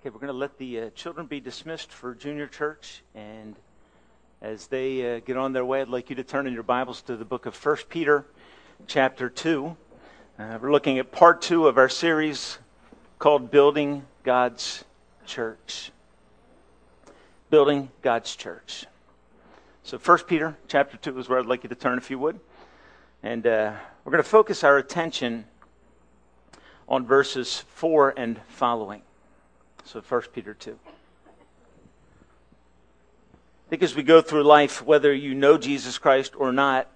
Okay, we're going to let the uh, children be dismissed for junior church. And as they uh, get on their way, I'd like you to turn in your Bibles to the book of 1 Peter, chapter 2. Uh, we're looking at part two of our series called Building God's Church. Building God's Church. So 1 Peter, chapter 2 is where I'd like you to turn if you would. And uh, we're going to focus our attention on verses 4 and following. So 1 Peter 2. I think as we go through life, whether you know Jesus Christ or not,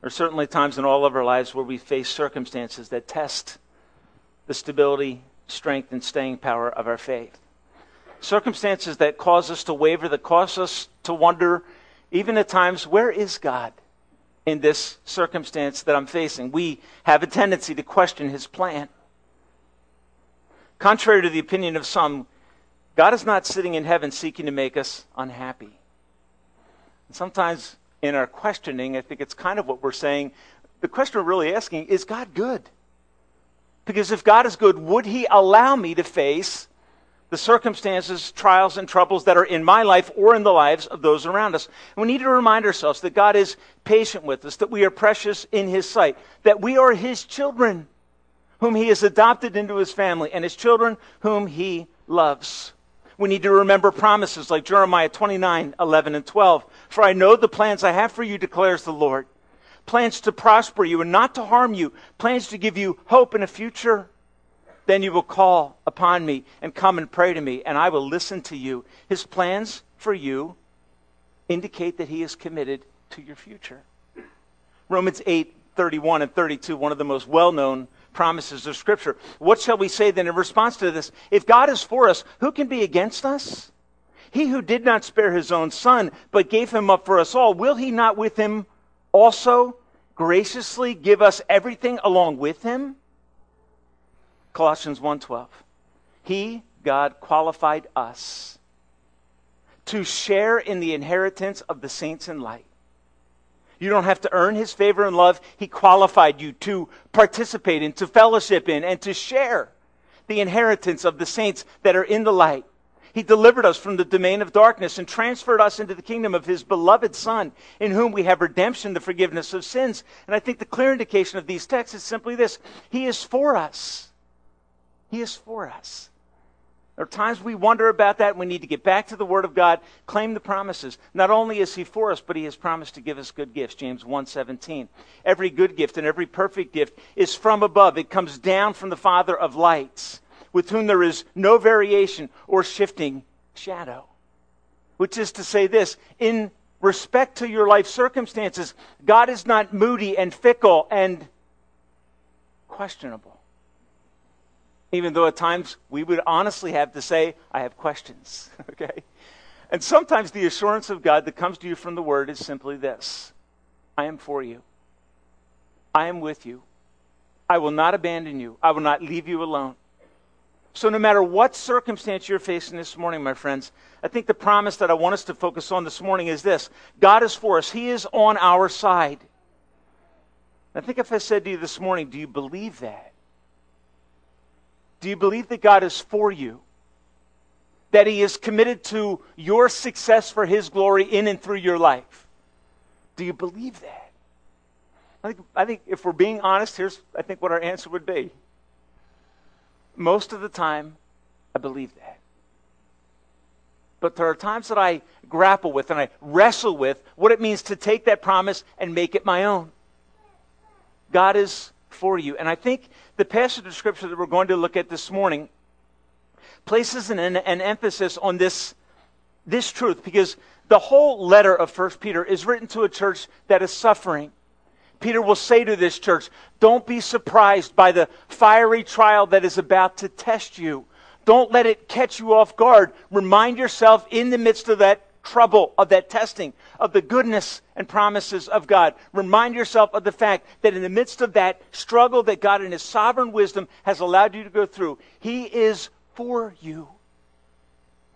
there are certainly times in all of our lives where we face circumstances that test the stability, strength, and staying power of our faith. Circumstances that cause us to waver, that cause us to wonder, even at times, where is God in this circumstance that I'm facing? We have a tendency to question his plan. Contrary to the opinion of some, God is not sitting in heaven seeking to make us unhappy. And sometimes in our questioning, I think it's kind of what we're saying. The question we're really asking is God good? Because if God is good, would He allow me to face the circumstances, trials, and troubles that are in my life or in the lives of those around us? And we need to remind ourselves that God is patient with us, that we are precious in His sight, that we are His children whom he has adopted into his family, and his children whom he loves. We need to remember promises like Jeremiah 29, 11, and 12. For I know the plans I have for you, declares the Lord. Plans to prosper you and not to harm you. Plans to give you hope in a future. Then you will call upon me and come and pray to me, and I will listen to you. His plans for you indicate that he is committed to your future. Romans 8, 31 and 32, one of the most well known promises of Scripture. What shall we say then in response to this? If God is for us, who can be against us? He who did not spare his own son, but gave him up for us all, will he not with him also graciously give us everything along with him? Colossians 1:12. He, God, qualified us to share in the inheritance of the saints in light. You don't have to earn his favor and love. He qualified you to participate in, to fellowship in, and to share the inheritance of the saints that are in the light. He delivered us from the domain of darkness and transferred us into the kingdom of his beloved Son, in whom we have redemption, the forgiveness of sins. And I think the clear indication of these texts is simply this He is for us. He is for us. There are times we wonder about that. and We need to get back to the Word of God, claim the promises. Not only is He for us, but He has promised to give us good gifts. James 1:17. Every good gift and every perfect gift is from above. It comes down from the Father of lights, with whom there is no variation or shifting shadow. Which is to say this, in respect to your life circumstances, God is not moody and fickle and questionable even though at times we would honestly have to say, I have questions. okay? And sometimes the assurance of God that comes to you from the Word is simply this I am for you, I am with you, I will not abandon you, I will not leave you alone. So, no matter what circumstance you're facing this morning, my friends, I think the promise that I want us to focus on this morning is this God is for us, He is on our side. I think if I said to you this morning, do you believe that? Do you believe that God is for you? That He is committed to your success for His glory in and through your life? Do you believe that? I think, I think if we're being honest, here's I think what our answer would be. Most of the time, I believe that. But there are times that I grapple with and I wrestle with what it means to take that promise and make it my own. God is for you. And I think the passage of scripture that we're going to look at this morning places an, an emphasis on this, this truth because the whole letter of 1 Peter is written to a church that is suffering. Peter will say to this church, Don't be surprised by the fiery trial that is about to test you. Don't let it catch you off guard. Remind yourself in the midst of that trouble, of that testing, of the goodness and promises of God. Remind yourself of the fact that in the midst of that struggle that God in His sovereign wisdom has allowed you to go through, He is for you.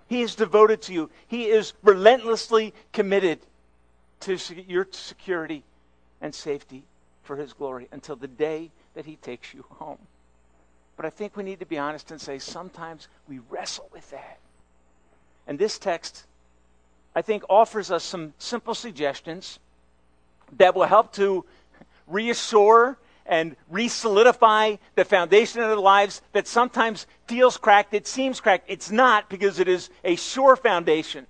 He is devoted to you. He is relentlessly committed to your security and safety for His glory until the day that He takes you home. But I think we need to be honest and say sometimes we wrestle with that. And this text, I think, offers us some simple suggestions that will help to reassure and re-solidify the foundation of their lives that sometimes feels cracked, it seems cracked. It's not because it is a sure foundation.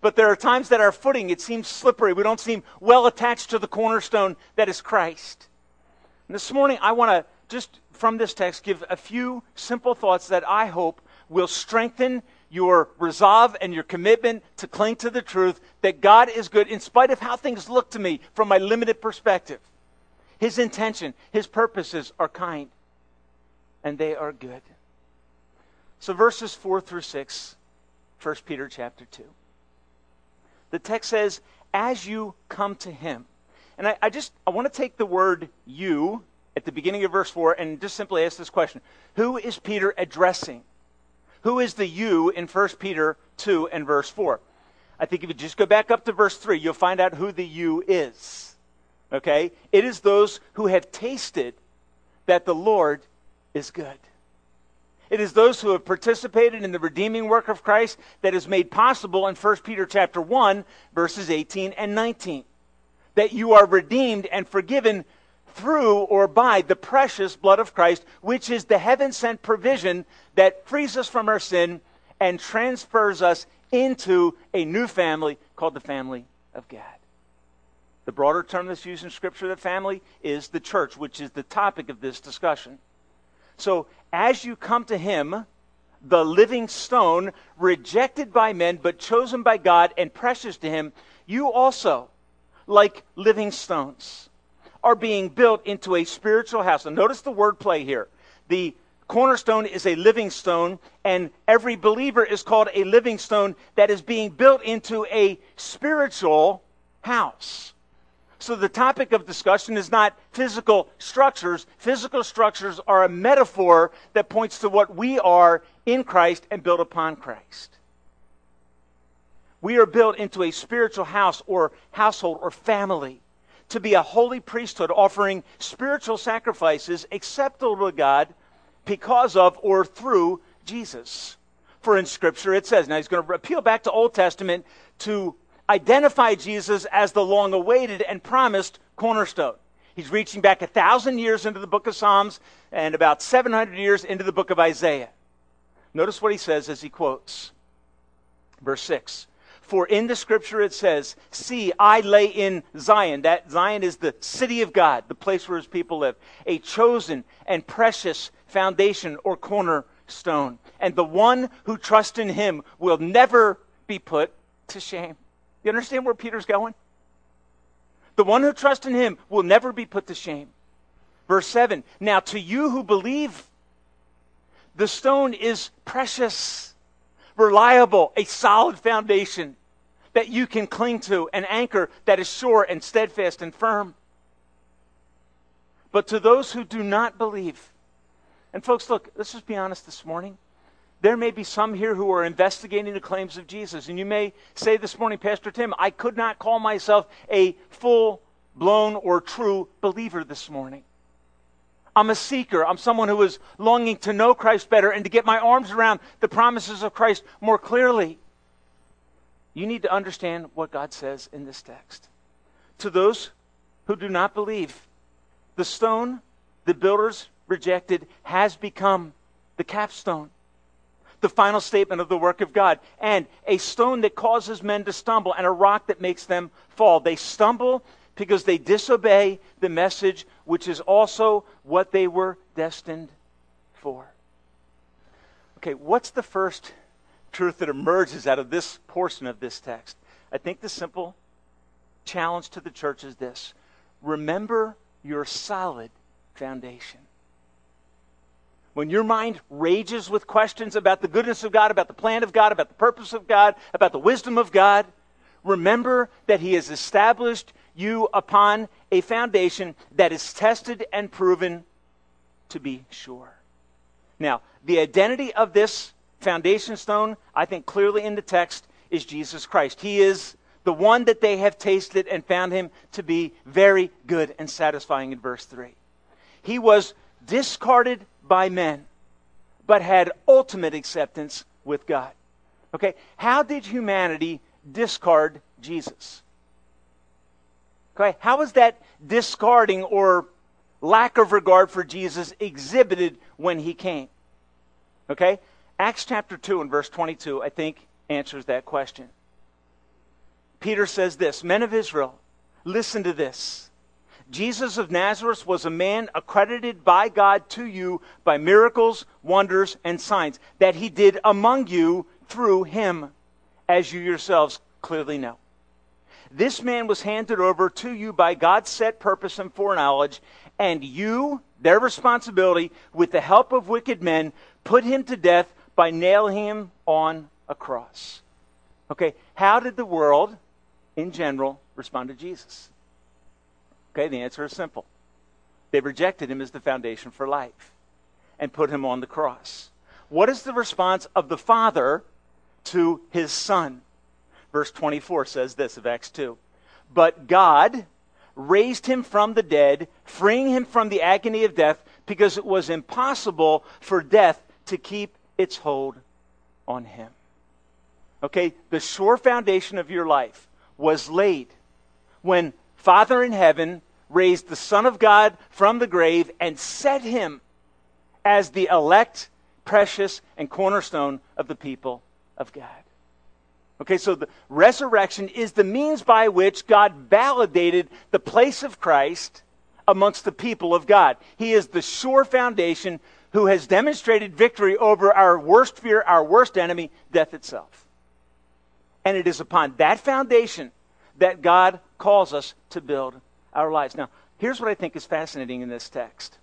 But there are times that our footing, it seems slippery. We don't seem well attached to the cornerstone that is Christ. And this morning, I want to just from this text give a few simple thoughts that I hope will strengthen your resolve and your commitment to cling to the truth that God is good in spite of how things look to me from my limited perspective. His intention, his purposes are kind, and they are good. So verses 4 through 6, 1 Peter chapter 2. The text says, as you come to him. And I, I just I want to take the word you at the beginning of verse 4 and just simply ask this question. Who is Peter addressing? Who is the you in 1 Peter 2 and verse 4? I think if you just go back up to verse 3, you'll find out who the you is. Okay? It is those who have tasted that the Lord is good. It is those who have participated in the redeeming work of Christ that is made possible in 1 Peter chapter 1 verses 18 and 19. That you are redeemed and forgiven through or by the precious blood of Christ, which is the heaven sent provision that frees us from our sin and transfers us into a new family called the family of God. The broader term that's used in Scripture, the family, is the church, which is the topic of this discussion. So, as you come to Him, the living stone, rejected by men, but chosen by God and precious to Him, you also, like living stones, are being built into a spiritual house. And notice the wordplay here. The cornerstone is a living stone, and every believer is called a living stone that is being built into a spiritual house. So the topic of discussion is not physical structures. Physical structures are a metaphor that points to what we are in Christ and built upon Christ. We are built into a spiritual house or household or family to be a holy priesthood offering spiritual sacrifices acceptable to God because of or through Jesus. For in Scripture it says, now he's going to appeal back to Old Testament to identify Jesus as the long awaited and promised cornerstone. He's reaching back a thousand years into the book of Psalms and about 700 years into the book of Isaiah. Notice what he says as he quotes. Verse 6 For in the scripture it says, See, I lay in Zion. That Zion is the city of God, the place where his people live, a chosen and precious foundation or cornerstone. And the one who trusts in him will never be put to shame. You understand where Peter's going? The one who trusts in him will never be put to shame. Verse 7 Now to you who believe, the stone is precious, reliable, a solid foundation that you can cling to, an anchor that is sure and steadfast and firm. But to those who do not believe, and folks, look, let's just be honest this morning. There may be some here who are investigating the claims of Jesus. And you may say this morning, Pastor Tim, I could not call myself a full blown or true believer this morning. I'm a seeker. I'm someone who is longing to know Christ better and to get my arms around the promises of Christ more clearly. You need to understand what God says in this text. To those who do not believe, the stone the builders rejected has become the capstone the final statement of the work of God, and a stone that causes men to stumble, and a rock that makes them fall. They stumble because they disobey the message, which is also what they were destined for. Okay, what's the first truth that emerges out of this portion of this text? I think the simple challenge to the church is this remember your solid foundation when your mind rages with questions about the goodness of God, about the plan of God, about the purpose of God, about the wisdom of God, remember that He has established you upon a foundation that is tested and proven to be sure. Now, the identity of this foundation stone, I think clearly in the text, is Jesus Christ. He is the one that they have tasted and found him to be very good and satisfying in verse 3. He was discarded by men, but had ultimate acceptance with God. Okay, how did humanity discard Jesus? Okay, how was that discarding or lack of regard for Jesus exhibited when he came? Okay, Acts chapter 2 and verse 22, I think, answers that question. Peter says this Men of Israel, listen to this. Jesus of Nazareth was a man accredited by God to you by miracles, wonders, and signs that he did among you through him, as you yourselves clearly know. This man was handed over to you by God's set purpose and foreknowledge, and you, their responsibility, with the help of wicked men, put him to death by nailing him on a cross. Okay, how did the world in general respond to Jesus? Okay, the answer is simple. They rejected him as the foundation for life and put him on the cross. What is the response of the Father to his Son? Verse 24 says this of Acts 2. But God raised him from the dead, freeing him from the agony of death, because it was impossible for death to keep its hold on him. Okay, the sure foundation of your life was laid when Father in heaven raised the Son of God from the grave and set him as the elect, precious, and cornerstone of the people of God. Okay, so the resurrection is the means by which God validated the place of Christ amongst the people of God. He is the sure foundation who has demonstrated victory over our worst fear, our worst enemy, death itself. And it is upon that foundation that God calls us to build our lives. Now, here's what I think is fascinating in this text.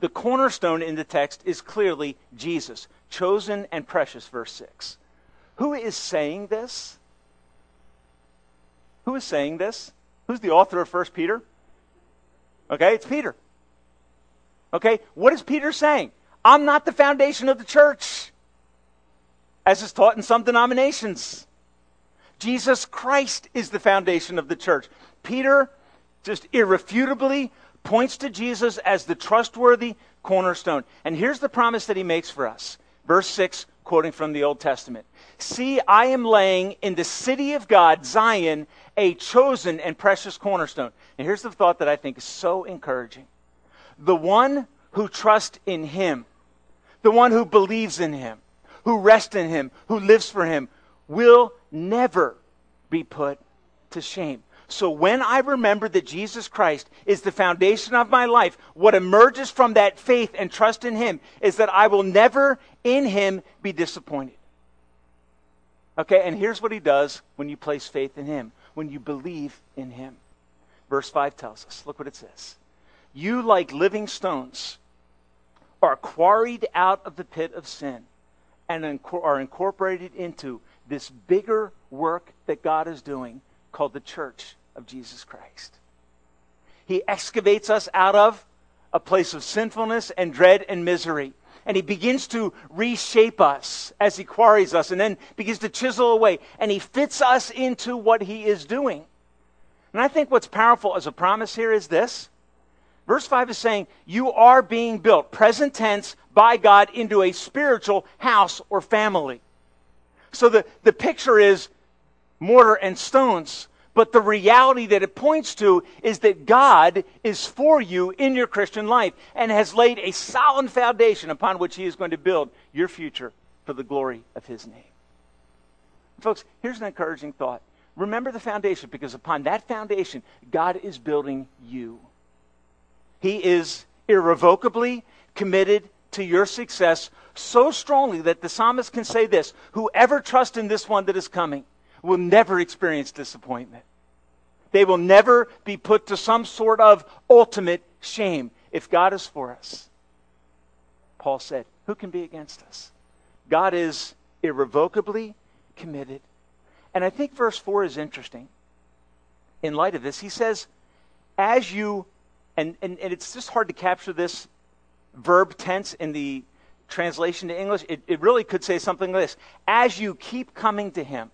The cornerstone in the text is clearly Jesus, chosen and precious, verse 6. Who is saying this? Who is saying this? Who's the author of 1 Peter? Okay, it's Peter. Okay, what is Peter saying? I'm not the foundation of the church, as is taught in some denominations. Jesus Christ is the foundation of the church. Peter just irrefutably points to Jesus as the trustworthy cornerstone. And here's the promise that he makes for us. Verse 6, quoting from the Old Testament See, I am laying in the city of God, Zion, a chosen and precious cornerstone. And here's the thought that I think is so encouraging the one who trusts in him, the one who believes in him, who rests in him, who lives for him, will never be put to shame. So when I remember that Jesus Christ is the foundation of my life, what emerges from that faith and trust in Him is that I will never in Him be disappointed. Okay, and here's what He does when you place faith in Him, when you believe in Him. Verse 5 tells us look what it says. You, like living stones, are quarried out of the pit of sin and are incorporated into this bigger work that God is doing called the church of Jesus Christ. He excavates us out of a place of sinfulness and dread and misery. And he begins to reshape us as he quarries us and then begins to chisel away. And he fits us into what he is doing. And I think what's powerful as a promise here is this. Verse 5 is saying, You are being built, present tense, by God into a spiritual house or family. So the, the picture is mortar and stones but the reality that it points to is that God is for you in your Christian life and has laid a solid foundation upon which He is going to build your future for the glory of His name. Folks, here's an encouraging thought. Remember the foundation because upon that foundation, God is building you. He is irrevocably committed to your success so strongly that the psalmist can say this Whoever trusts in this one that is coming will never experience disappointment. They will never be put to some sort of ultimate shame if God is for us. Paul said, Who can be against us? God is irrevocably committed. And I think verse 4 is interesting. In light of this, he says, As you, and, and, and it's just hard to capture this verb tense in the translation to English. It, it really could say something like this As you keep coming to him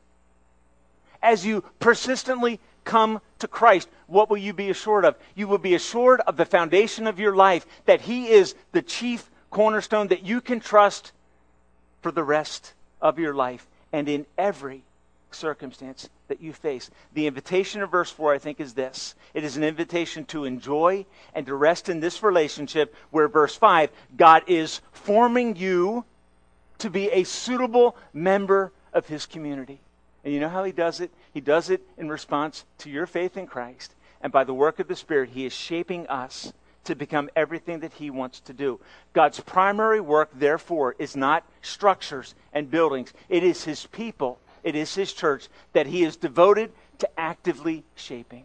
as you persistently come to Christ, what will you be assured of? You will be assured of the foundation of your life, that He is the chief cornerstone that you can trust for the rest of your life and in every circumstance that you face. The invitation of verse 4, I think, is this it is an invitation to enjoy and to rest in this relationship, where verse 5, God is forming you to be a suitable member of His community. And you know how He does it? He does it in response to your faith in Christ. And by the work of the Spirit, He is shaping us to become everything that He wants to do. God's primary work, therefore, is not structures and buildings, it is His people it is His church that He is devoted to actively shaping.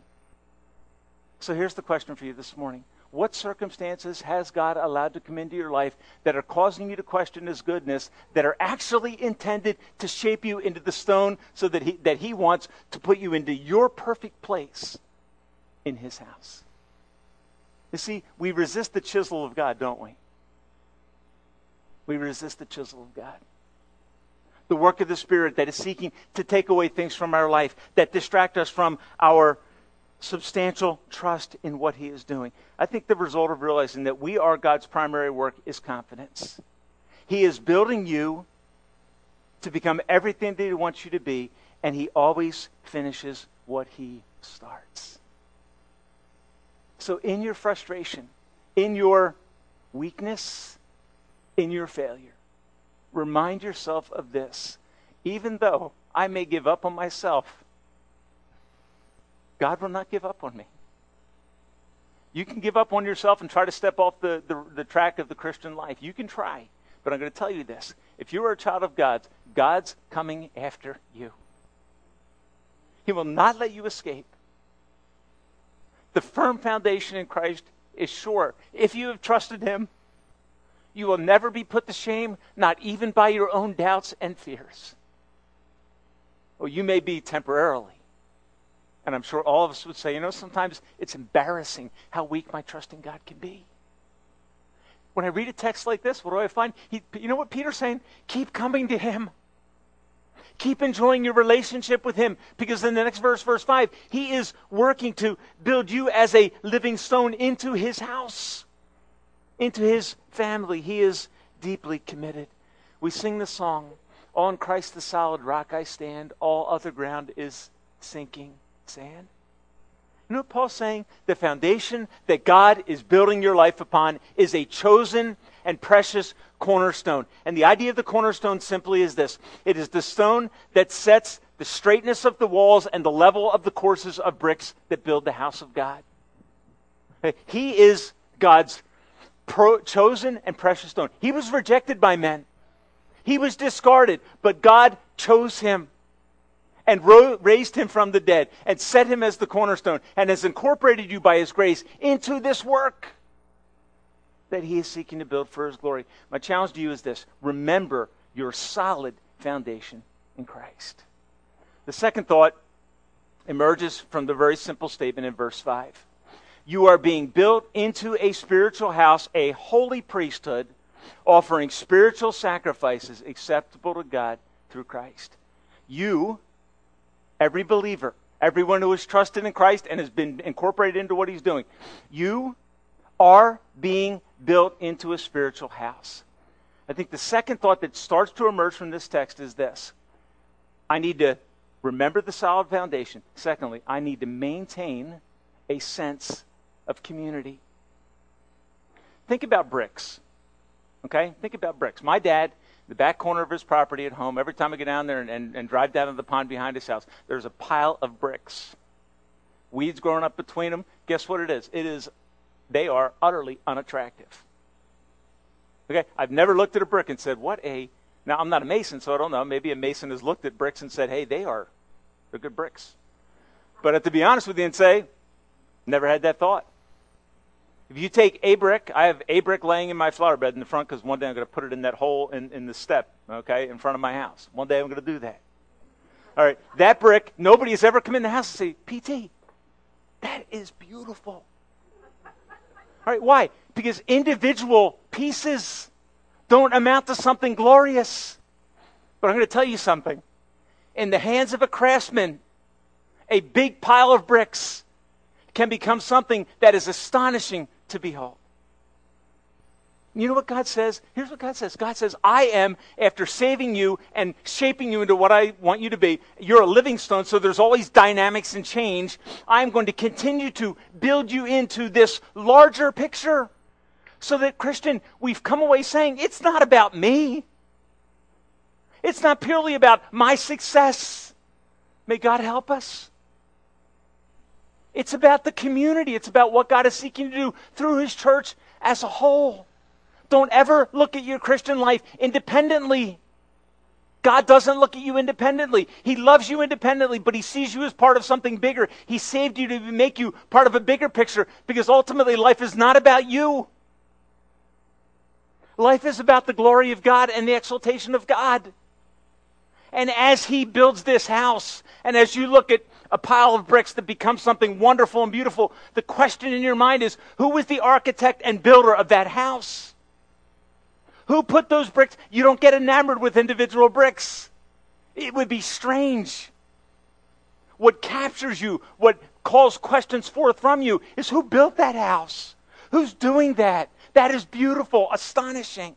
So here's the question for you this morning. What circumstances has God allowed to come into your life that are causing you to question His goodness, that are actually intended to shape you into the stone so that He, that he wants to put you into your perfect place in His house? You see, we resist the chisel of God, don't we? We resist the chisel of God the work of the Spirit that is seeking to take away things from our life that distract us from our substantial trust in what He is doing. I think the result of realizing that we are God's primary work is confidence. He is building you to become everything that He wants you to be, and He always finishes what He starts. So, in your frustration, in your weakness, in your failure, remind yourself of this. Even though I may give up on myself, God will not give up on me. You can give up on yourself and try to step off the, the, the track of the Christian life. You can try. But I'm going to tell you this. If you are a child of God, God's coming after you. He will not let you escape. The firm foundation in Christ is sure. If you have trusted Him, you will never be put to shame, not even by your own doubts and fears. Or you may be temporarily. And I'm sure all of us would say, you know, sometimes it's embarrassing how weak my trust in God can be. When I read a text like this, what do I find? He, you know what Peter's saying? Keep coming to Him. Keep enjoying your relationship with Him because in the next verse, verse 5, He is working to build you as a living stone into His house into his family. He is deeply committed. We sing the song, On Christ the solid rock I stand, all other ground is sinking sand. You know what Paul's saying? The foundation that God is building your life upon is a chosen and precious cornerstone. And the idea of the cornerstone simply is this it is the stone that sets the straightness of the walls and the level of the courses of bricks that build the house of God. He is God's pro- chosen and precious stone. He was rejected by men, he was discarded, but God chose him and ro- raised him from the dead and set him as the cornerstone and has incorporated you by his grace into this work that he is seeking to build for his glory. My challenge to you is this remember your solid foundation in Christ. The second thought emerges from the very simple statement in verse 5 you are being built into a spiritual house, a holy priesthood, offering spiritual sacrifices acceptable to God through Christ. You, every believer, everyone who has trusted in Christ and has been incorporated into what he's doing, you are being built into a spiritual house. I think the second thought that starts to emerge from this text is this I need to remember the solid foundation. Secondly, I need to maintain a sense of community. Think about bricks. Okay? Think about bricks. My dad, the back corner of his property at home, every time I go down there and, and, and drive down to the pond behind his house, there's a pile of bricks. Weeds growing up between them. Guess what it is? It is, they are utterly unattractive. Okay? I've never looked at a brick and said, what a. Now, I'm not a mason, so I don't know. Maybe a mason has looked at bricks and said, hey, they are, they're good bricks. But to be honest with you and say, never had that thought. If you take a brick, I have a brick laying in my flower bed in the front because one day I'm going to put it in that hole in, in the step, okay, in front of my house. One day I'm going to do that. All right, that brick, nobody has ever come in the house and say, PT, that is beautiful. All right, why? Because individual pieces don't amount to something glorious. But I'm going to tell you something. In the hands of a craftsman, a big pile of bricks can become something that is astonishing to behold. You know what God says? Here's what God says God says, I am, after saving you and shaping you into what I want you to be, you're a living stone, so there's always dynamics and change. I'm going to continue to build you into this larger picture. So that, Christian, we've come away saying, it's not about me. It's not purely about my success. May God help us. It's about the community. It's about what God is seeking to do through His church as a whole. Don't ever look at your Christian life independently. God doesn't look at you independently. He loves you independently, but He sees you as part of something bigger. He saved you to make you part of a bigger picture because ultimately life is not about you. Life is about the glory of God and the exaltation of God. And as He builds this house, and as you look at a pile of bricks that becomes something wonderful and beautiful, the question in your mind is who was the architect and builder of that house? Who put those bricks? You don't get enamored with individual bricks. It would be strange. What captures you, what calls questions forth from you, is who built that house? Who's doing that? That is beautiful, astonishing.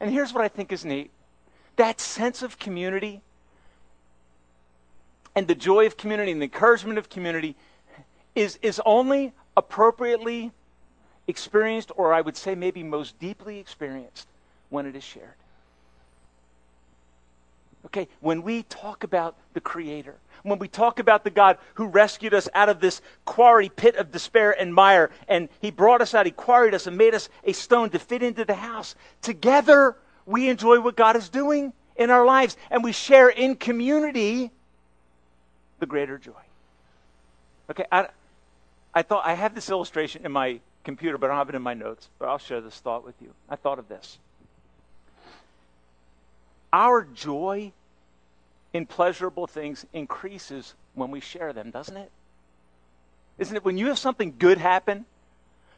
And here's what I think is neat that sense of community and the joy of community and the encouragement of community is, is only appropriately experienced, or I would say maybe most deeply experienced, when it is shared. Okay, when we talk about the Creator, when we talk about the God who rescued us out of this quarry pit of despair and mire, and He brought us out, He quarried us and made us a stone to fit into the house, together we enjoy what God is doing in our lives, and we share in community the greater joy. Okay, I, I thought I have this illustration in my computer, but I don't have it in my notes. But I'll share this thought with you. I thought of this. Our joy in pleasurable things increases when we share them, doesn't it? Isn't it when you have something good happen,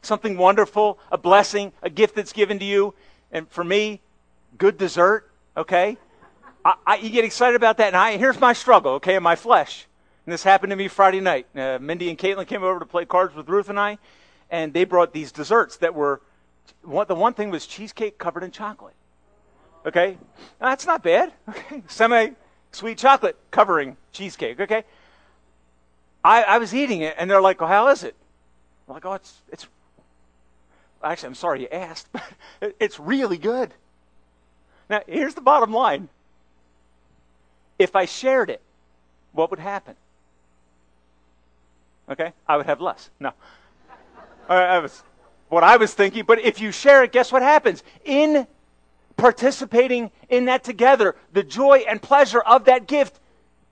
something wonderful, a blessing, a gift that's given to you, and for me, good dessert, okay? I, I, you get excited about that, and I, here's my struggle, okay, in my flesh. And this happened to me Friday night. Uh, Mindy and Caitlin came over to play cards with Ruth and I, and they brought these desserts that were the one thing was cheesecake covered in chocolate. Okay? That's not bad. Okay? Semi sweet chocolate covering cheesecake. Okay? I, I was eating it, and they're like, well, how is it? I'm like, oh, it's, it's, actually, I'm sorry you asked, but it's really good. Now, here's the bottom line. If I shared it, what would happen? Okay? I would have less. No. I was, what I was thinking, but if you share it, guess what happens? In participating in that together, the joy and pleasure of that gift,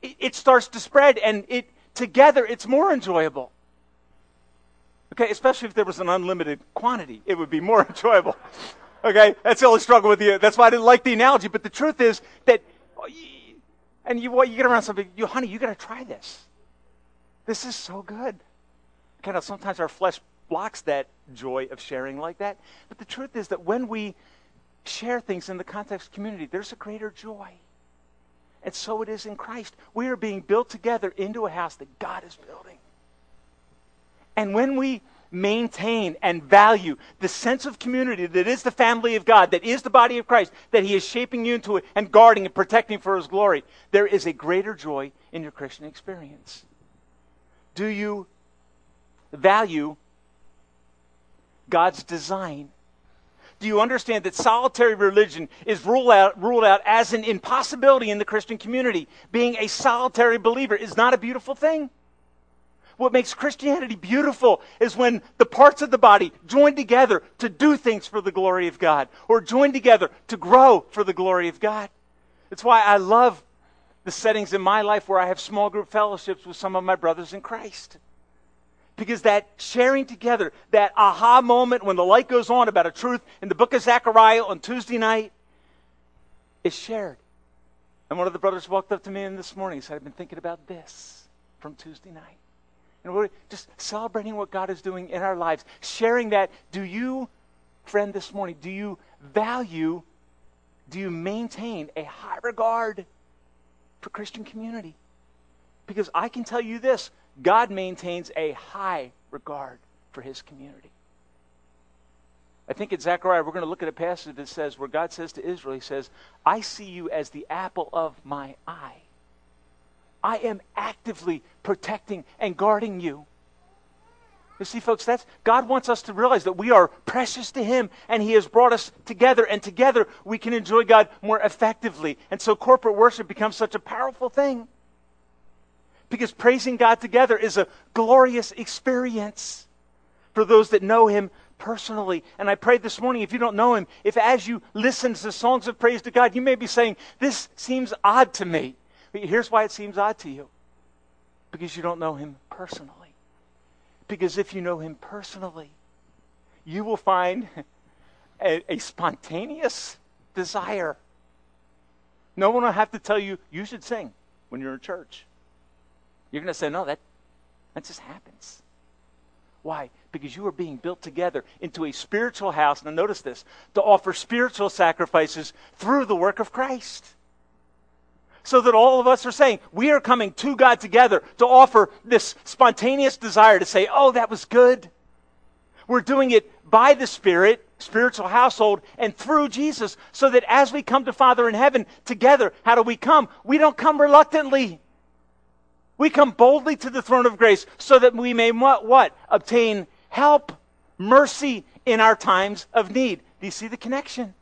it, it starts to spread, and it together it's more enjoyable. Okay, especially if there was an unlimited quantity, it would be more enjoyable. Okay, that's the only struggle with you. That's why I didn't like the analogy. But the truth is that, uh, and you, what, you get around something, you, honey, you got to try this. This is so good. Kind of sometimes our flesh blocks that joy of sharing like that. But the truth is that when we share things in the context community, there's a greater joy. And so it is in Christ. We are being built together into a house that God is building. And when we maintain and value the sense of community that is the family of God, that is the body of Christ, that He is shaping you into and guarding and protecting for His glory, there is a greater joy in your Christian experience. Do you value God's design? Do you understand that solitary religion is ruled out, ruled out as an impossibility in the Christian community? Being a solitary believer is not a beautiful thing. What makes Christianity beautiful is when the parts of the body join together to do things for the glory of God or join together to grow for the glory of God. It's why I love the settings in my life where I have small group fellowships with some of my brothers in Christ. Because that sharing together, that aha moment when the light goes on about a truth in the book of Zechariah on Tuesday night is shared. And one of the brothers walked up to me this morning and said, I've been thinking about this from Tuesday night. And we're just celebrating what God is doing in our lives, sharing that. Do you, friend, this morning, do you value, do you maintain a high regard for Christian community? Because I can tell you this God maintains a high regard for his community. I think in Zechariah, we're going to look at a passage that says, where God says to Israel, He says, I see you as the apple of my eye. I am actively protecting and guarding you. You see, folks, that's God wants us to realize that we are precious to Him and He has brought us together, and together we can enjoy God more effectively. And so corporate worship becomes such a powerful thing. Because praising God together is a glorious experience for those that know Him personally. And I pray this morning, if you don't know Him, if as you listen to songs of praise to God, you may be saying, This seems odd to me. Here's why it seems odd to you because you don't know Him personally. Because if you know Him personally, you will find a, a spontaneous desire. No one will have to tell you, you should sing when you're in church. You're going to say, no, that, that just happens. Why? Because you are being built together into a spiritual house. Now, notice this to offer spiritual sacrifices through the work of Christ so that all of us are saying we are coming to God together to offer this spontaneous desire to say, oh, that was good. We're doing it by the Spirit, spiritual household, and through Jesus, so that as we come to Father in heaven together, how do we come? We don't come reluctantly. We come boldly to the throne of grace so that we may what? what? Obtain help, mercy in our times of need. Do you see the connection?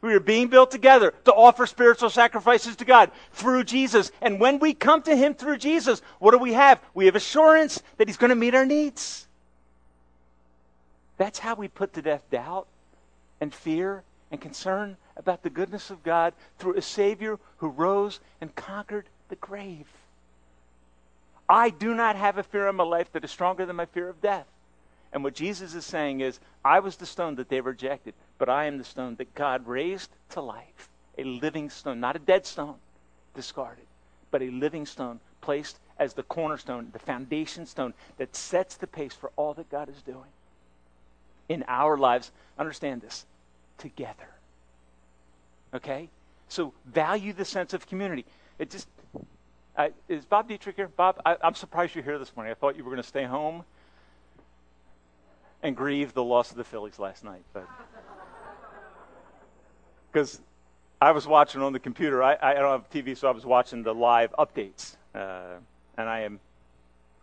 We are being built together to offer spiritual sacrifices to God through Jesus. And when we come to Him through Jesus, what do we have? We have assurance that He's going to meet our needs. That's how we put to death doubt and fear and concern about the goodness of God through a Savior who rose and conquered the grave. I do not have a fear in my life that is stronger than my fear of death. And what Jesus is saying is, I was the stone that they rejected, but I am the stone that God raised to life. A living stone, not a dead stone, discarded, but a living stone placed as the cornerstone, the foundation stone that sets the pace for all that God is doing in our lives. Understand this together. Okay? So value the sense of community. It just uh, is Bob Dietrich here? Bob, I, I'm surprised you're here this morning. I thought you were going to stay home and grieve the loss of the Phillies last night, because I was watching on the computer. I, I don't have TV, so I was watching the live updates, uh, and I am.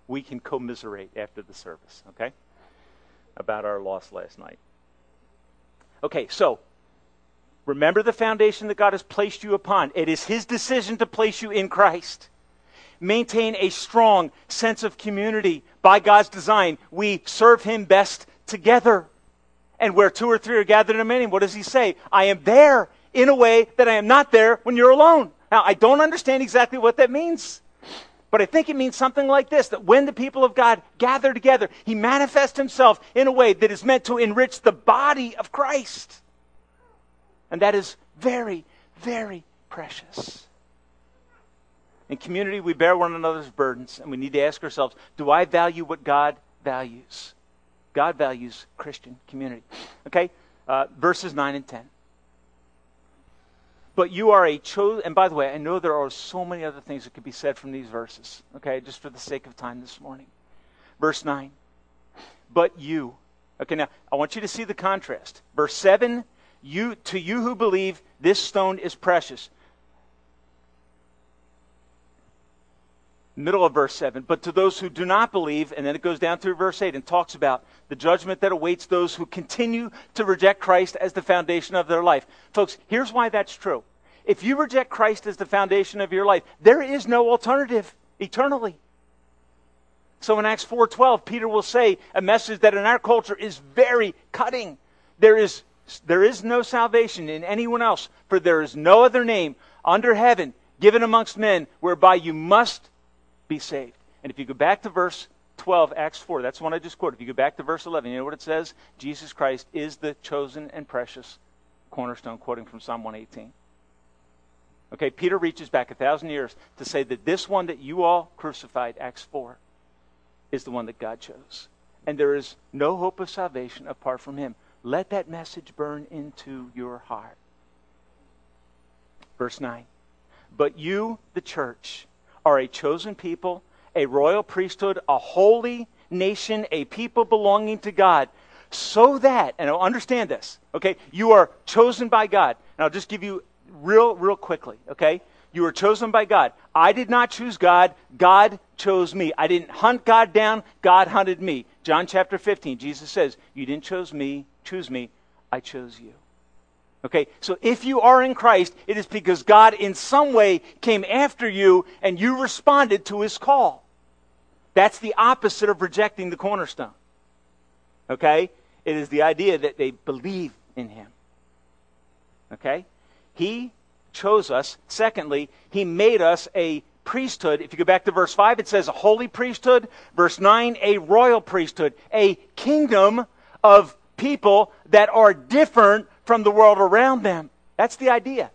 We can commiserate after the service, okay, about our loss last night. Okay, so remember the foundation that God has placed you upon. It is His decision to place you in Christ maintain a strong sense of community by God's design. We serve Him best together. And where two or three are gathered in a meeting, what does He say? I am there in a way that I am not there when you're alone. Now, I don't understand exactly what that means. But I think it means something like this that when the people of God gather together, He manifests Himself in a way that is meant to enrich the body of Christ. And that is very, very precious. In community, we bear one another's burdens, and we need to ask ourselves do I value what God values? God values Christian community. Okay? Uh, verses 9 and 10. But you are a chosen, and by the way, I know there are so many other things that could be said from these verses, okay, just for the sake of time this morning. Verse 9. But you. Okay, now I want you to see the contrast. Verse 7 you, To you who believe, this stone is precious. Middle of verse 7. But to those who do not believe, and then it goes down through verse 8 and talks about the judgment that awaits those who continue to reject Christ as the foundation of their life. Folks, here's why that's true. If you reject Christ as the foundation of your life, there is no alternative eternally. So in Acts 4:12, Peter will say a message that in our culture is very cutting. There is there is no salvation in anyone else, for there is no other name under heaven given amongst men whereby you must be saved. And if you go back to verse 12, Acts 4, that's the one I just quoted. If you go back to verse 11, you know what it says? Jesus Christ is the chosen and precious cornerstone, quoting from Psalm 118. Okay, Peter reaches back a thousand years to say that this one that you all crucified, Acts 4, is the one that God chose. And there is no hope of salvation apart from him. Let that message burn into your heart. Verse 9. But you, the church, are a chosen people, a royal priesthood, a holy nation, a people belonging to God, so that, and understand this, okay? You are chosen by God. And I'll just give you real, real quickly, okay? You were chosen by God. I did not choose God. God chose me. I didn't hunt God down. God hunted me. John chapter 15, Jesus says, You didn't choose me, choose me. I chose you. Okay, so if you are in Christ, it is because God in some way came after you and you responded to his call. That's the opposite of rejecting the cornerstone. Okay? It is the idea that they believe in him. Okay? He chose us. Secondly, he made us a priesthood. If you go back to verse 5, it says a holy priesthood. Verse 9, a royal priesthood. A kingdom of people that are different from the world around them. That's the idea.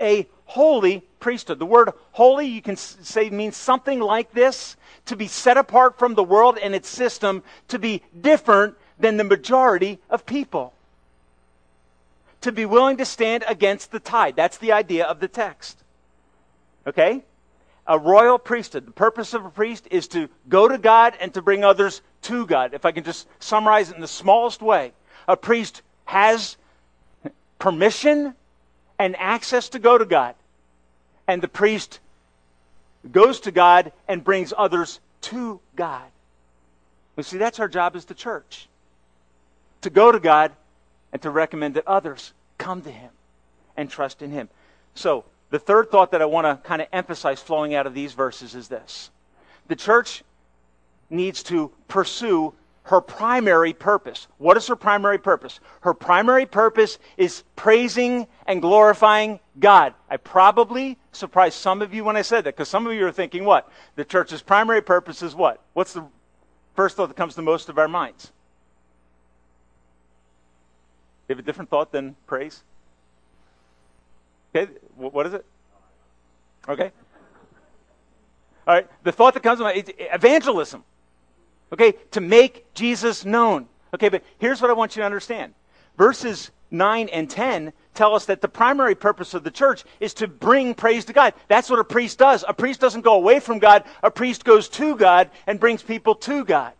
A holy priesthood. The word holy, you can say, means something like this to be set apart from the world and its system, to be different than the majority of people. To be willing to stand against the tide. That's the idea of the text. Okay? A royal priesthood. The purpose of a priest is to go to God and to bring others to God. If I can just summarize it in the smallest way, a priest has permission and access to go to God and the priest goes to God and brings others to God. You see, that's our job as the church to go to God and to recommend that others come to Him and trust in Him. So, the third thought that I want to kind of emphasize flowing out of these verses is this the church needs to pursue her primary purpose. What is her primary purpose? Her primary purpose is praising and glorifying God. I probably surprised some of you when I said that because some of you are thinking what? The church's primary purpose is what? What's the first thought that comes to most of our minds? You have a different thought than praise? Okay, what is it? Okay. All right, the thought that comes to mind is evangelism. Okay, to make Jesus known. Okay, but here's what I want you to understand. Verses 9 and 10 tell us that the primary purpose of the church is to bring praise to God. That's what a priest does. A priest doesn't go away from God, a priest goes to God and brings people to God.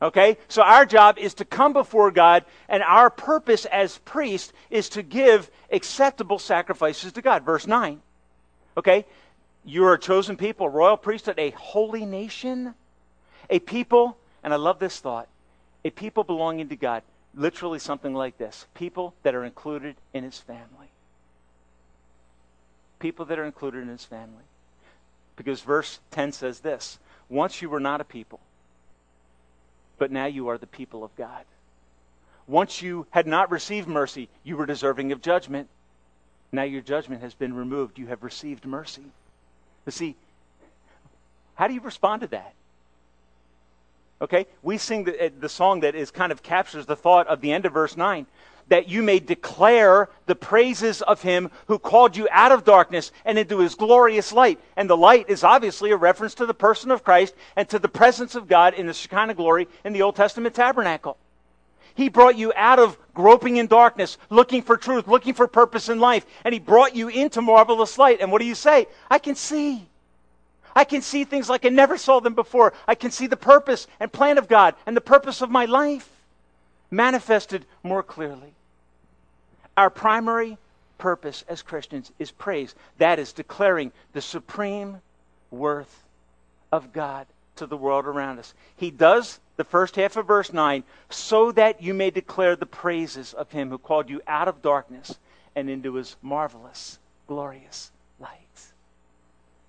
Okay? So our job is to come before God, and our purpose as priest is to give acceptable sacrifices to God. Verse 9. Okay? You are a chosen people, royal priesthood, a holy nation a people, and I love this thought, a people belonging to God. Literally something like this people that are included in his family. People that are included in his family. Because verse 10 says this Once you were not a people, but now you are the people of God. Once you had not received mercy, you were deserving of judgment. Now your judgment has been removed. You have received mercy. But see, how do you respond to that? Okay? We sing the, uh, the song that is kind of captures the thought of the end of verse 9 that you may declare the praises of him who called you out of darkness and into his glorious light. And the light is obviously a reference to the person of Christ and to the presence of God in the Shekinah glory in the Old Testament tabernacle. He brought you out of groping in darkness, looking for truth, looking for purpose in life, and he brought you into marvelous light. And what do you say? I can see. I can see things like I never saw them before. I can see the purpose and plan of God and the purpose of my life manifested more clearly. Our primary purpose as Christians is praise. That is declaring the supreme worth of God to the world around us. He does the first half of verse 9 so that you may declare the praises of him who called you out of darkness and into his marvelous, glorious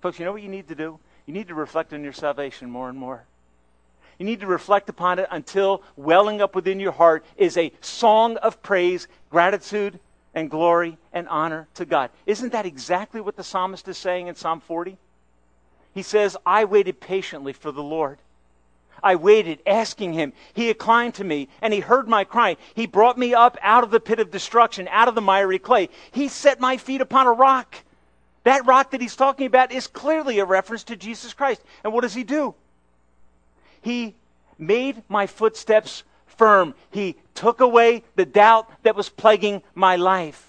Folks, you know what you need to do? You need to reflect on your salvation more and more. You need to reflect upon it until welling up within your heart is a song of praise, gratitude, and glory and honor to God. Isn't that exactly what the psalmist is saying in Psalm 40? He says, I waited patiently for the Lord. I waited, asking him. He inclined to me, and he heard my cry. He brought me up out of the pit of destruction, out of the miry clay. He set my feet upon a rock. That rock that he's talking about is clearly a reference to Jesus Christ. And what does he do? He made my footsteps firm. He took away the doubt that was plaguing my life.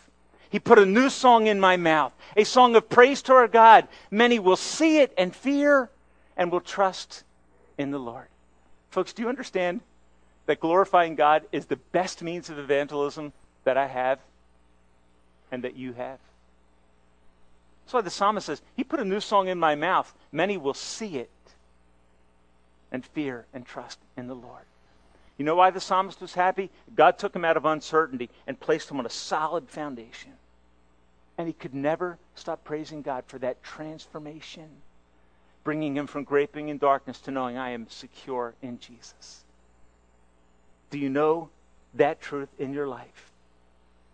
He put a new song in my mouth, a song of praise to our God. Many will see it and fear and will trust in the Lord. Folks, do you understand that glorifying God is the best means of evangelism that I have and that you have? That's why the psalmist says, He put a new song in my mouth. Many will see it and fear and trust in the Lord. You know why the psalmist was happy? God took him out of uncertainty and placed him on a solid foundation. And he could never stop praising God for that transformation, bringing him from graping in darkness to knowing I am secure in Jesus. Do you know that truth in your life?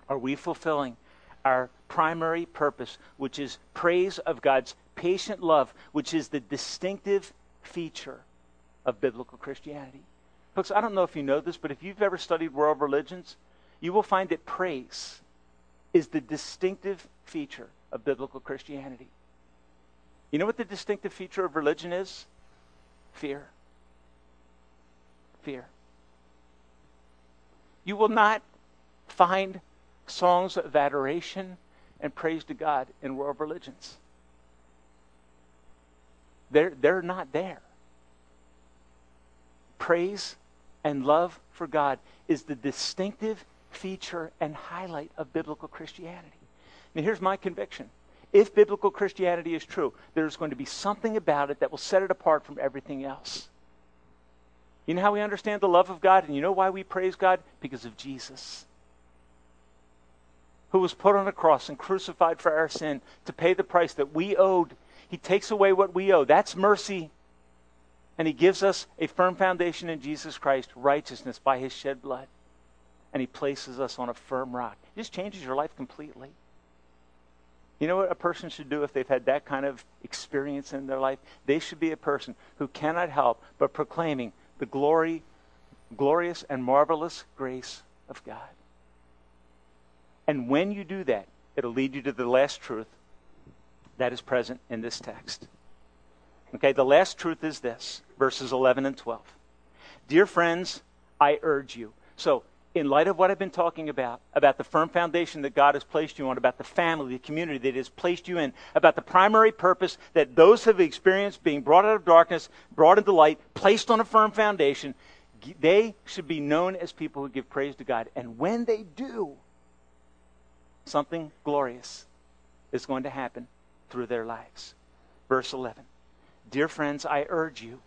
Are we fulfilling our primary purpose, which is praise of God's patient love, which is the distinctive feature of biblical Christianity? Folks, I don't know if you know this, but if you've ever studied world religions, you will find that praise is the distinctive feature of biblical Christianity. You know what the distinctive feature of religion is? Fear. Fear. You will not find songs of adoration and praise to God in world religions. They're, they're not there. Praise and love for God is the distinctive feature and highlight of biblical Christianity. Now, here's my conviction. If biblical Christianity is true, there's going to be something about it that will set it apart from everything else. You know how we understand the love of God? And you know why we praise God? Because of Jesus who was put on a cross and crucified for our sin to pay the price that we owed. He takes away what we owe. That's mercy. And He gives us a firm foundation in Jesus Christ, righteousness by His shed blood. And He places us on a firm rock. It just changes your life completely. You know what a person should do if they've had that kind of experience in their life? They should be a person who cannot help but proclaiming the glory, glorious and marvelous grace of God. And when you do that, it'll lead you to the last truth that is present in this text. Okay, the last truth is this verses 11 and 12. Dear friends, I urge you. So, in light of what I've been talking about, about the firm foundation that God has placed you on, about the family, the community that has placed you in, about the primary purpose that those have experienced being brought out of darkness, brought into light, placed on a firm foundation, they should be known as people who give praise to God. And when they do, something glorious is going to happen through their lives. Verse 11. Dear friends, I urge you,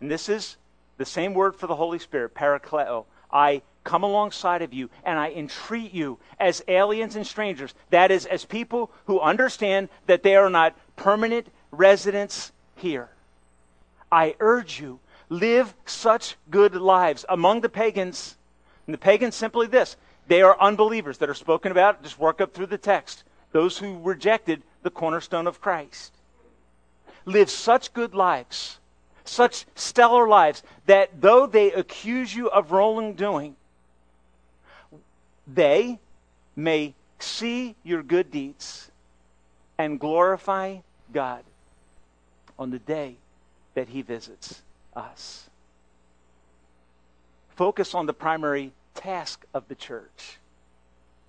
and this is the same word for the Holy Spirit, parakleo. I come alongside of you and I entreat you as aliens and strangers, that is, as people who understand that they are not permanent residents here. I urge you, live such good lives among the pagans. And the pagans simply this they are unbelievers that are spoken about. Just work up through the text. Those who rejected the cornerstone of Christ. Live such good lives, such stellar lives, that though they accuse you of wrongdoing, they may see your good deeds and glorify God on the day that He visits us. Focus on the primary task of the church?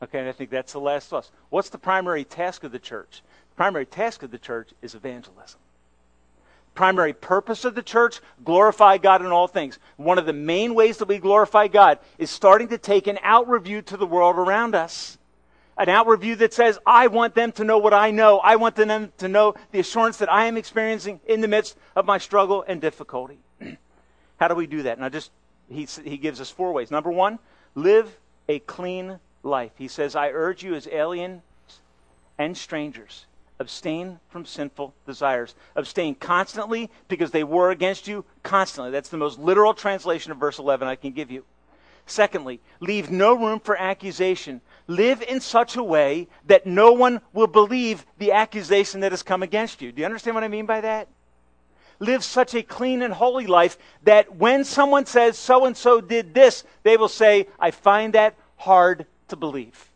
Okay, and I think that's the last us. What's the primary task of the church? The primary task of the church is evangelism. Primary purpose of the church, glorify God in all things. One of the main ways that we glorify God is starting to take an outward view to the world around us. An outward view that says, I want them to know what I know. I want them to know the assurance that I am experiencing in the midst of my struggle and difficulty. How do we do that? And I just, he, he gives us four ways. Number one, Live a clean life. He says, I urge you as aliens and strangers, abstain from sinful desires. Abstain constantly because they war against you constantly. That's the most literal translation of verse 11 I can give you. Secondly, leave no room for accusation. Live in such a way that no one will believe the accusation that has come against you. Do you understand what I mean by that? Live such a clean and holy life that when someone says so and so did this, they will say, I find that hard to believe.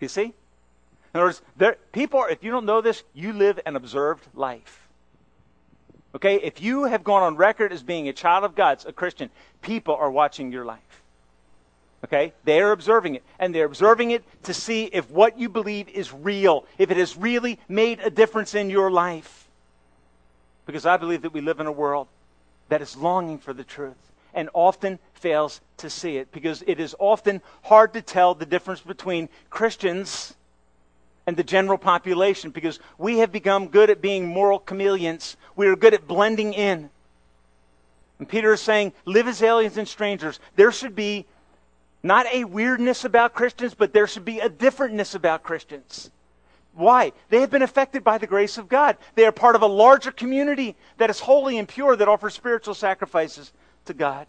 You see? In other words, there, people are, if you don't know this, you live an observed life. Okay? If you have gone on record as being a child of God's, a Christian, people are watching your life. Okay? They are observing it. And they're observing it to see if what you believe is real, if it has really made a difference in your life. Because I believe that we live in a world that is longing for the truth and often fails to see it because it is often hard to tell the difference between Christians and the general population because we have become good at being moral chameleons. We are good at blending in. And Peter is saying, live as aliens and strangers. There should be not a weirdness about Christians, but there should be a differentness about Christians. Why? They have been affected by the grace of God. They are part of a larger community that is holy and pure, that offers spiritual sacrifices to God.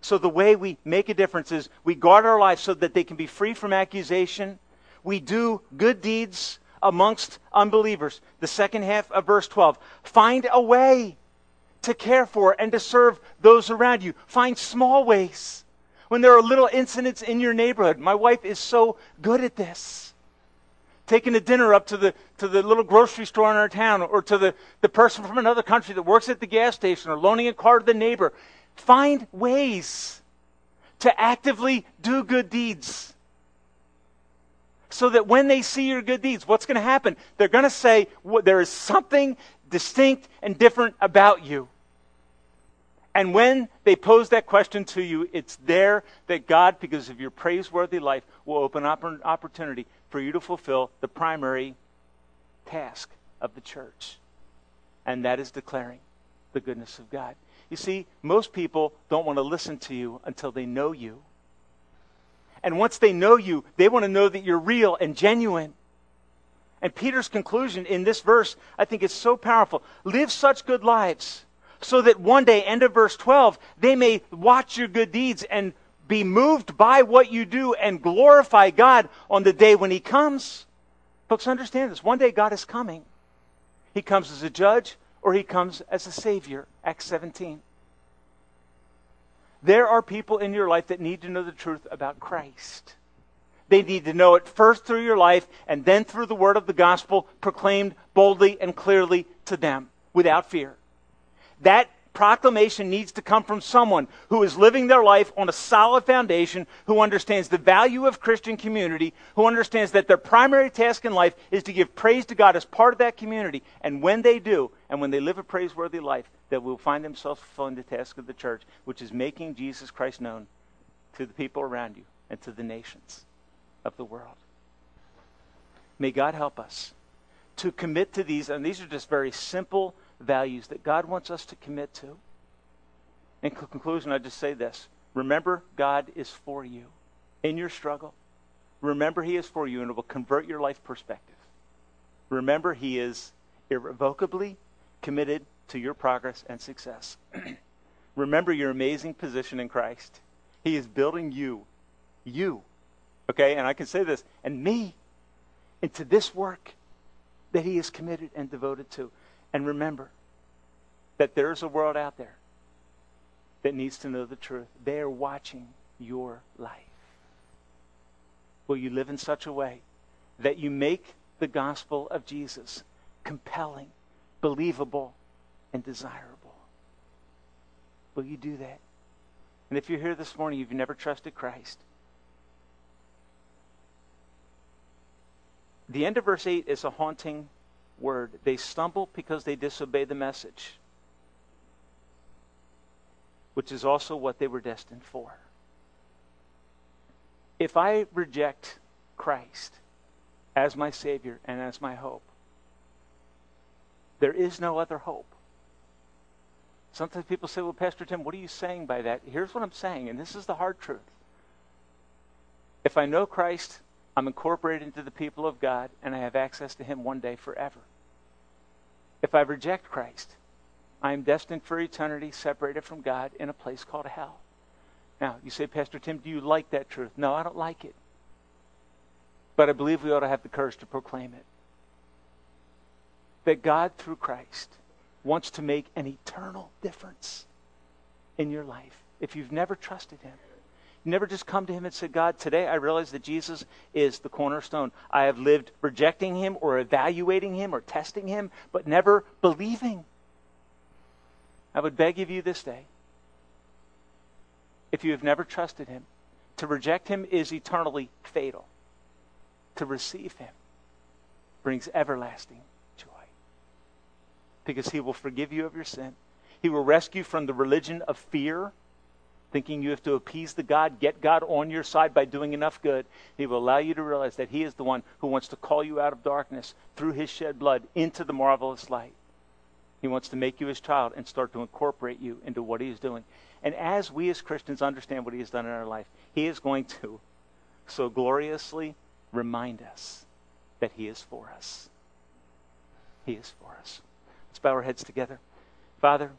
So the way we make a difference is we guard our lives so that they can be free from accusation. We do good deeds amongst unbelievers. The second half of verse 12. Find a way to care for and to serve those around you. Find small ways. When there are little incidents in your neighborhood, my wife is so good at this. Taking a dinner up to the, to the little grocery store in our town or to the, the person from another country that works at the gas station or loaning a car to the neighbor. Find ways to actively do good deeds. So that when they see your good deeds, what's going to happen? They're going to say, well, there is something distinct and different about you. And when they pose that question to you, it's there that God, because of your praiseworthy life, will open up an opportunity for you to fulfill the primary task of the church. And that is declaring the goodness of God. You see, most people don't want to listen to you until they know you. And once they know you, they want to know that you're real and genuine. And Peter's conclusion in this verse, I think, is so powerful. Live such good lives so that one day, end of verse 12, they may watch your good deeds and be moved by what you do and glorify God on the day when He comes. Folks, understand this. One day God is coming. He comes as a judge or He comes as a Savior. Acts 17. There are people in your life that need to know the truth about Christ. They need to know it first through your life and then through the word of the gospel proclaimed boldly and clearly to them without fear. That proclamation needs to come from someone who is living their life on a solid foundation, who understands the value of Christian community, who understands that their primary task in life is to give praise to God as part of that community. And when they do, and when they live a praiseworthy life, that will find themselves fulfilling the task of the church, which is making Jesus Christ known to the people around you and to the nations of the world. May God help us to commit to these, and these are just very simple values that God wants us to commit to. In conclusion, I just say this remember, God is for you in your struggle. Remember, He is for you, and it will convert your life perspective. Remember, He is irrevocably committed to your progress and success. Remember your amazing position in Christ. He is building you, you, okay, and I can say this, and me, into this work that He is committed and devoted to. And remember that there's a world out there that needs to know the truth. They are watching your life. Will you live in such a way that you make the gospel of Jesus compelling, believable, and desirable? Will you do that? And if you're here this morning, you've never trusted Christ, the end of verse 8 is a haunting word. They stumble because they disobey the message, which is also what they were destined for. If I reject Christ as my Savior and as my hope, there is no other hope. Sometimes people say, Well, Pastor Tim, what are you saying by that? Here's what I'm saying, and this is the hard truth. If I know Christ, I'm incorporated into the people of God, and I have access to Him one day forever. If I reject Christ, I am destined for eternity separated from God in a place called hell. Now, you say, Pastor Tim, do you like that truth? No, I don't like it. But I believe we ought to have the courage to proclaim it. That God, through Christ, wants to make an eternal difference in your life if you've never trusted Him never just come to him and said, God, today I realize that Jesus is the cornerstone. I have lived rejecting him or evaluating him or testing him, but never believing. I would beg of you this day, if you have never trusted him, To reject him is eternally fatal. To receive him brings everlasting joy. Because he will forgive you of your sin. He will rescue from the religion of fear, thinking you have to appease the God, get God on your side by doing enough good. He will allow you to realize that he is the one who wants to call you out of darkness through his shed blood into the marvelous light. He wants to make you his child and start to incorporate you into what he is doing. And as we as Christians understand what he has done in our life, he is going to so gloriously remind us that he is for us. He is for us. Let's bow our heads together. Father,